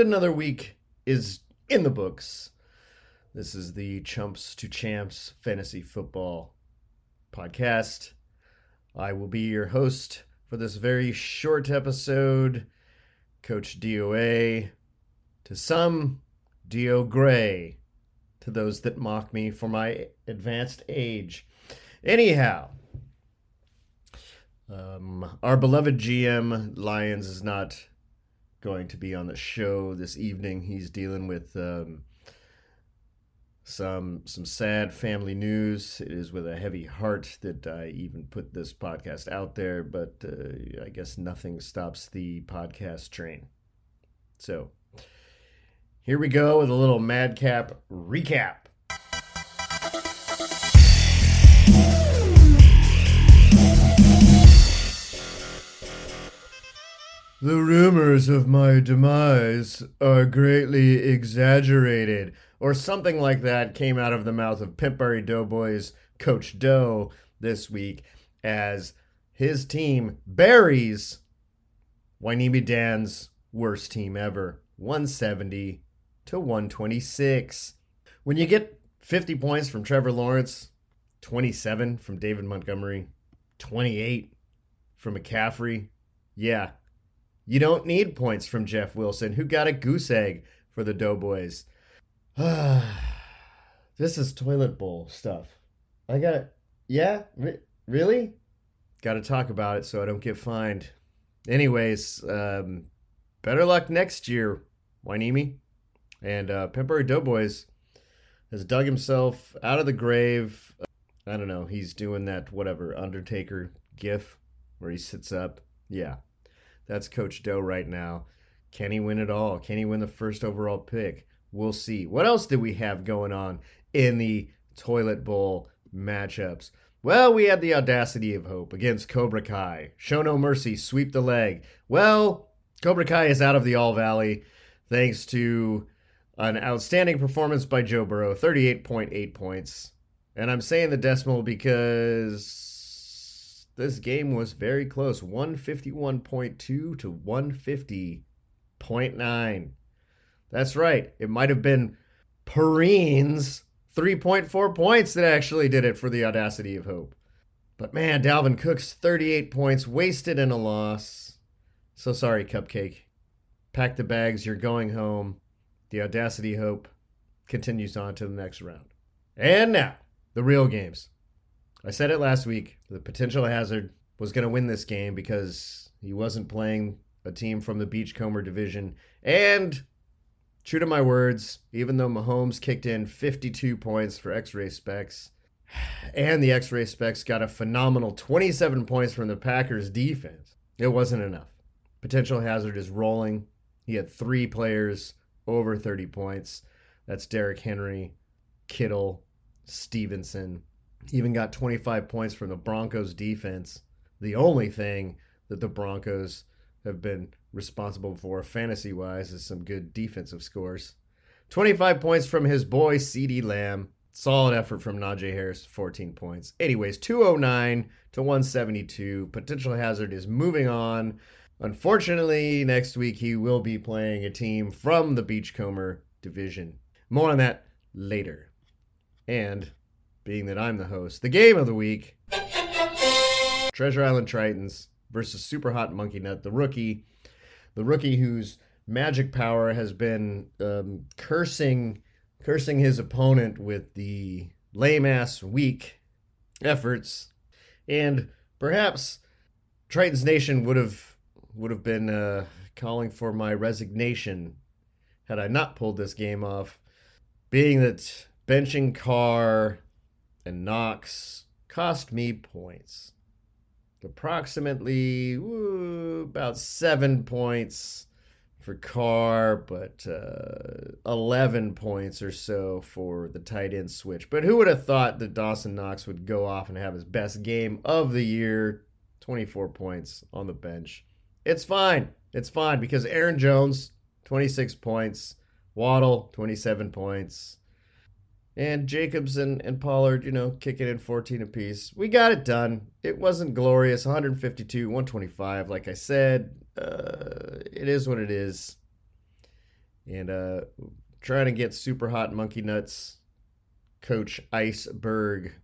Another week is in the books. This is the Chumps to Champs Fantasy Football podcast. I will be your host for this very short episode, Coach DOA. To some, Dio Gray. To those that mock me for my advanced age. Anyhow, um, our beloved GM Lions is not going to be on the show this evening. He's dealing with um, some some sad family news. It is with a heavy heart that I even put this podcast out there, but uh, I guess nothing stops the podcast train. So here we go with a little madcap recap. The rumors of my demise are greatly exaggerated, or something like that came out of the mouth of Pimpberry Doughboys Coach Doe this week as his team buries Wainimi Dan's worst team ever 170 to 126. When you get 50 points from Trevor Lawrence, 27 from David Montgomery, 28 from McCaffrey, yeah, you don't need points from Jeff Wilson, who got a goose egg for the Doughboys. this is toilet bowl stuff. I got, yeah, re- really? Got to talk about it so I don't get fined. Anyways, um, better luck next year, Wainimi. And uh, Pimpberry Doughboys has dug himself out of the grave. I don't know. He's doing that whatever Undertaker gif where he sits up. Yeah, that's Coach Doe right now. Can he win it all? Can he win the first overall pick? We'll see. What else did we have going on in the toilet bowl matchups? Well, we had the audacity of hope against Cobra Kai. Show no mercy, sweep the leg. Well, Cobra Kai is out of the All Valley thanks to an outstanding performance by Joe Burrow, 38.8 points. And I'm saying the decimal because this game was very close 151.2 to 150.9. That's right. It might have been Perine's 3.4 points that actually did it for the audacity of hope. But man, Dalvin Cook's 38 points wasted in a loss. So sorry, Cupcake. Pack the bags, you're going home. The audacity hope continues on to the next round. And now, the real games. I said it last week. The potential hazard was going to win this game because he wasn't playing a team from the Beachcomber division. And true to my words, even though Mahomes kicked in 52 points for X ray specs, and the X ray specs got a phenomenal 27 points from the Packers defense, it wasn't enough. Potential hazard is rolling. He had three players over 30 points. That's Derrick Henry, Kittle, Stevenson, even got 25 points from the Broncos defense. The only thing that the Broncos have been responsible for fantasy wise is some good defensive scores. 25 points from his boy CeeDee Lamb. Solid effort from Najee Harris, 14 points. Anyways, 209 to 172. Potential hazard is moving on. Unfortunately, next week he will be playing a team from the Beachcomber division. More on that later. And being that I'm the host, the game of the week Treasure Island Tritons versus Super Hot Monkey Nut, the rookie. The rookie whose magic power has been um, cursing cursing his opponent with the lame ass weak efforts and perhaps Tritons Nation would have would have been uh, calling for my resignation had I not pulled this game off being that benching Carr and Knox cost me points. Approximately woo, about seven points for Carr, but uh, 11 points or so for the tight end switch. But who would have thought that Dawson Knox would go off and have his best game of the year? 24 points on the bench. It's fine. It's fine because Aaron Jones, 26 points. Waddle, 27 points and Jacobs and, and Pollard, you know, kicking in 14 apiece. We got it done. It wasn't glorious. 152, 125. Like I said, uh, it is what it is. and uh, trying to get super hot monkey nuts coach Iceberg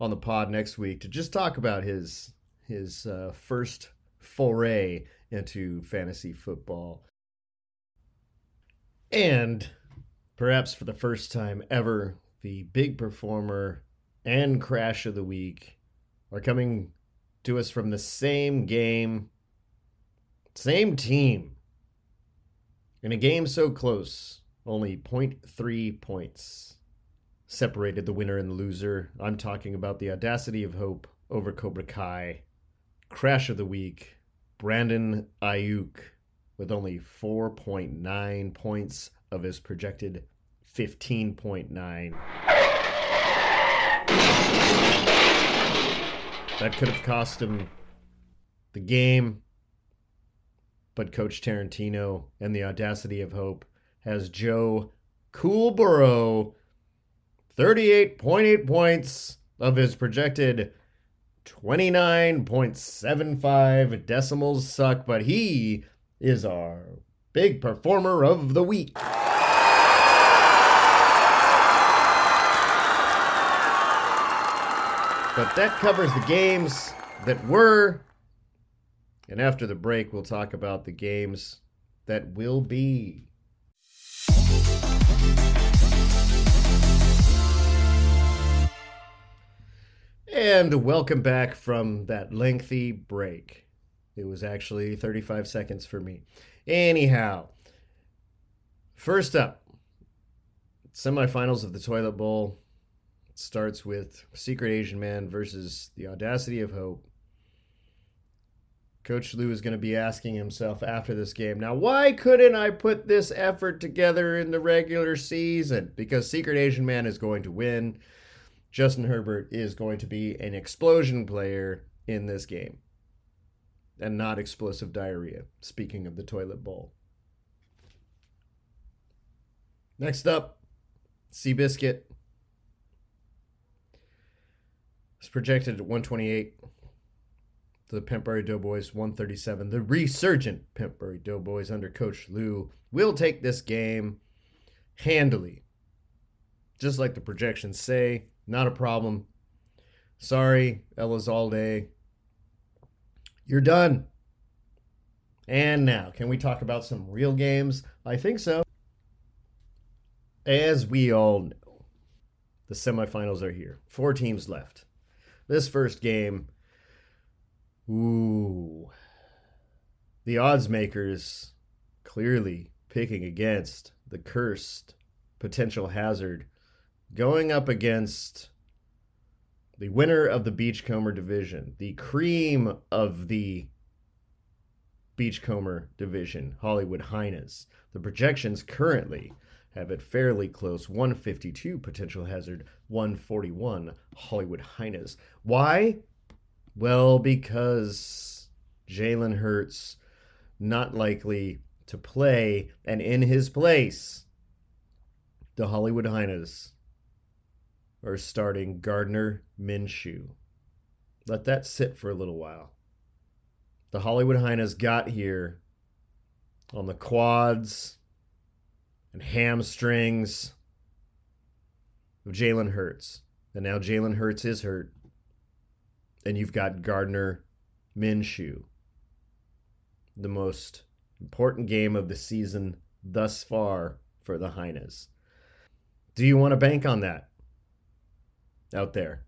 on the pod next week to just talk about his his uh, first foray into fantasy football. And perhaps for the first time ever, the big performer and crash of the week are coming to us from the same game, same team. In a game so close, only 0.3 points separated the winner and the loser. I'm talking about the audacity of hope over Cobra Kai. Crash of the week, Brandon Aiyuk with only 4.9 points of his projected 15.9. That could have cost him the game, but Coach Tarantino and the audacity of hope has Joe Coolborough 38.8 points of his projected 29.75 decimals suck, but he is our big performer of the week. But that covers the games that were. And after the break, we'll talk about the games that will be. And welcome back from that lengthy break. It was actually 35 seconds for me. Anyhow, first up, semifinals of the Toilet Bowl starts with Secret Asian Man versus the Audacity of Hope. Coach Lou is going to be asking himself after this game, now, why couldn't I put this effort together in the regular season? Because Secret Asian Man is going to win. Justin Herbert is going to be an explosion player in this game and not explosive diarrhea. Speaking of the toilet bowl. Next up, Seabiscuit. It's projected at 128. The Pimpbury Doughboys 137. The resurgent Pimpbury Doughboys under Coach Lou will take this game handily. Just like the projections say, not a problem. Sorry, Elizalde. You're done. And now, can we talk about some real games? I think so. As we all know, the semifinals are here. Four teams left. This first game, ooh, the odds makers clearly picking against the cursed potential hazard going up against the winner of the Beachcomber division, the cream of the Beachcomber division, Hollywood Hyenas. The projections currently have it fairly close 152 potential hazard, 141 Hollywood Hyenas. Why? Well, because Jalen Hurts not likely to play, and in his place, the Hollywood Hyenas are starting Gardner Minshew. Let that sit for a little while. The Hollywood Hyenas got here on the quads and hamstrings of Jalen Hurts. And now Jalen Hurts is hurt. And you've got Gardner Minshew. The most important game of the season thus far for the Hyenas. Do you want to bank on that? out there?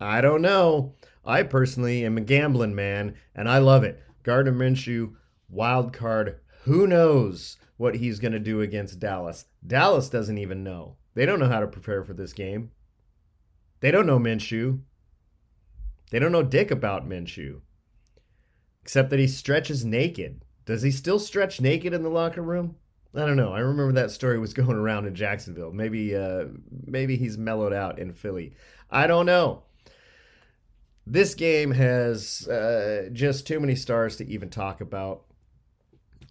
I don't know. I personally am a gambling man, and I love it. Gardner Minshew, wild card. Who knows what he's going to do against Dallas? Dallas doesn't even know. They don't know how to prepare for this game. They don't know Minshew. They don't know dick about Minshew. Except that he stretches naked. Does he still stretch naked in the locker room? I don't know. I remember that story was going around in Jacksonville. Maybe uh, maybe he's mellowed out in Philly. I don't know. This game has uh, just too many stars to even talk about.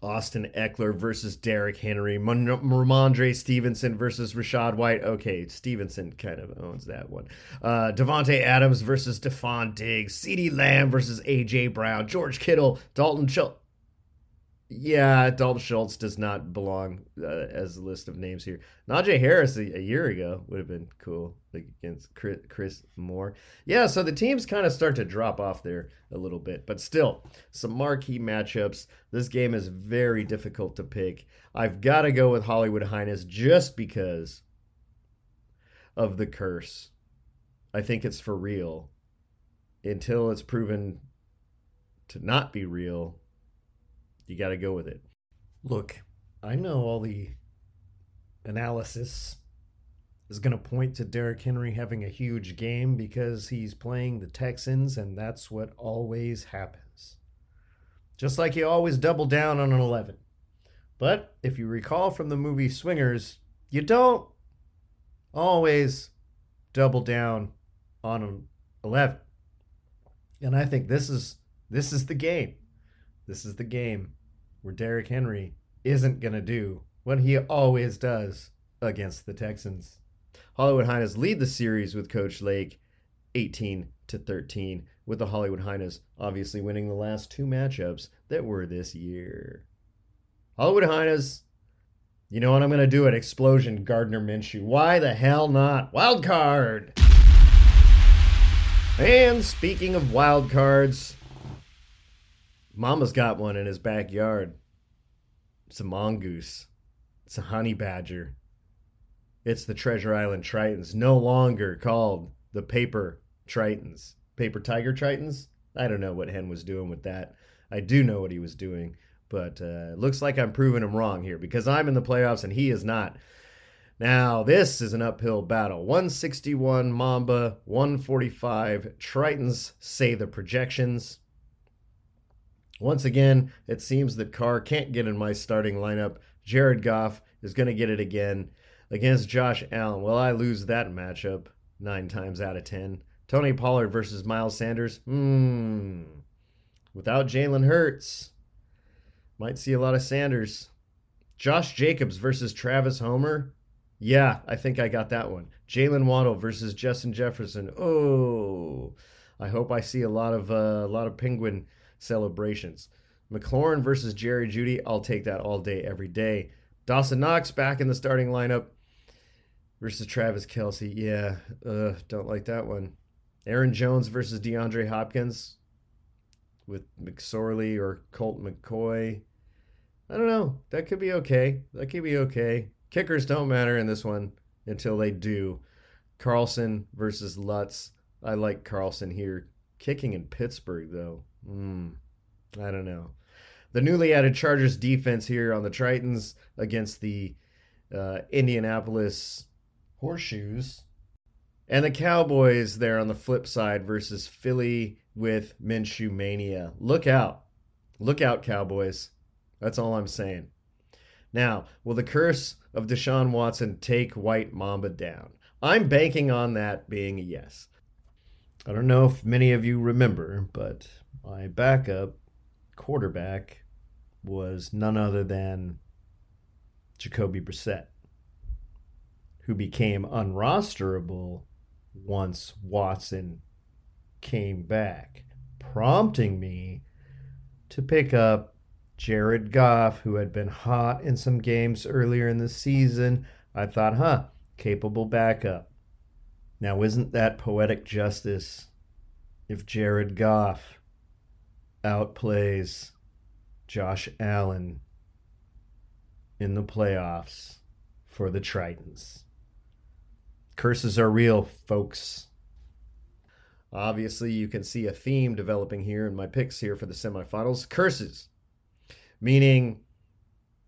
Austin Ekeler versus Derrick Henry, Rhamondre Stevenson versus Rachaad White. Okay, Stevenson kind of owns that one. Uh, Davante Adams versus Stefon Diggs, CeeDee Lamb versus AJ Brown, George Kittle, Dalton Schultz. Yeah, Dalton Schultz does not belong uh, as a list of names here. Najee Harris a, a, year ago would have been cool like against Chris, Chris Moore. Yeah, so the teams kind of start to drop off there a little bit, but still some marquee matchups. This game is very difficult to pick. I've got to go with Hollywood Hyenas just because of the curse. I think it's for real until it's proven to not be real you got to go with it. Look, I know all the analysis is going to point to Derrick Henry having a huge game because he's playing the Texans, and that's what always happens. Just like you always double down on an 11. But if you recall from the movie Swingers, you don't always double down on an 11. And I think this is this is the game. This is the game where Derrick Henry isn't going to do what he always does against the Texans. Hollywood Hyenas lead the series with Coach Lake 18 to 13, with the Hollywood Hyenas obviously winning the last two matchups that were this year. Hollywood Hyenas, you know what I'm going to do at Explosion Gardner Minshew. Why the hell not? Wild card! And speaking of wild cards, Mama's got one in his backyard. It's a mongoose. It's a honey badger. It's the Treasure Island Tritons, no longer called the Paper Tritons. Paper Tiger Tritons? I don't know what Hen was doing with that. I do know what he was doing, but uh, looks like I'm proving him wrong here because I'm in the playoffs and he is not. Now, this is an uphill battle. 161 Mamba, 145 Tritons say the projections. Once again, it seems that Carr can't get in my starting lineup. Jared Goff is going to get it again against Josh Allen. Well, I lose that matchup nine times out of ten. Tony Pollard versus Miles Sanders. Hmm. Without Jalen Hurts, might see a lot of Sanders. Josh Jacobs versus Travis Homer. Yeah, I think I got that one. Jaylen Waddle versus Justin Jefferson. Oh, I hope I see a lot of uh, a lot of Penguin celebrations. McLaurin versus Jerry Jeudy, I'll take that all day, every day. Dawson Knox back in the starting lineup versus Travis Kelce. Yeah, uh, don't like that one. Aaron Jones versus DeAndre Hopkins with McSorley or Colt McCoy. I don't know. That could be okay. That could be okay. Kickers don't matter in this one until they do. Carlson versus Lutz. I like Carlson here. Kicking in Pittsburgh, though. Mm, I don't know. The newly added Chargers defense here on the Tritons against the uh, Indianapolis Horseshoes. And the Cowboys there on the flip side versus Philly with Minshew Mania. Look out. Look out, Cowboys. That's all I'm saying. Now, will the curse of Deshaun Watson take White Mamba down? I'm banking on that being a yes. I don't know if many of you remember, but my backup quarterback was none other than Jacoby Brissett, who became unrosterable once Watson came back, prompting me to pick up Jared Goff, who had been hot in some games earlier in the season. I thought, huh, capable backup. Now, isn't that poetic justice if Jared Goff outplays Josh Allen in the playoffs for the Tritons? Curses are real, folks. Obviously, you can see a theme developing here in my picks here for the semifinals. Curses, meaning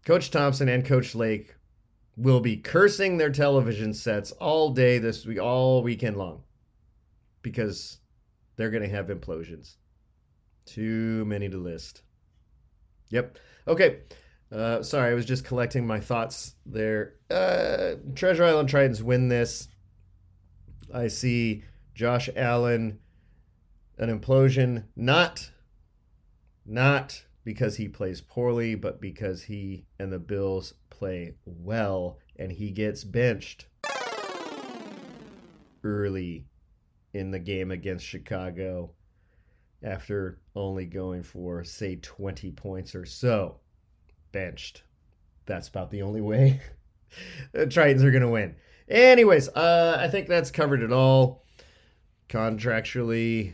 Coach Thompson and Coach Lake will be cursing their television sets all day this week, all weekend long, because they're going to have implosions. Too many to list. Yep. Okay. Uh, sorry, I was just collecting my thoughts there. Uh, Treasure Island Tritons win this. I see Josh Allen an implosion, not not because he plays poorly, but because he and the Bills play well and he gets benched early in the game against Chicago after only going for, say, 20 points or so. benched. That's about the only way the Tritons are going to win. Anyways, uh, I think that's covered it all. Contractually,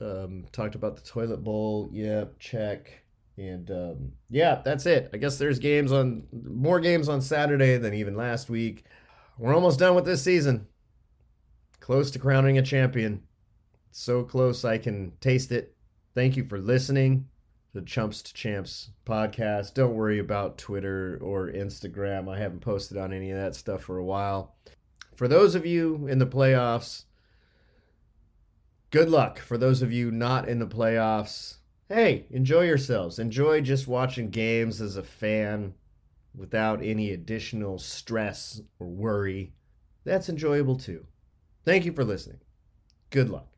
um, talked about the toilet bowl. Yep, check. And um, yeah, that's it. I guess there's games on more games on Saturday than even last week. We're almost done with this season. Close to crowning a champion. So close I can taste it. Thank you for listening to Chumps to Champs podcast. Don't worry about Twitter or Instagram. I haven't posted on any of that stuff for a while. For those of you in the playoffs, good luck. For those of you not in the playoffs, hey, enjoy yourselves. Enjoy just watching games as a fan without any additional stress or worry. That's enjoyable too. Thank you for listening. Good luck.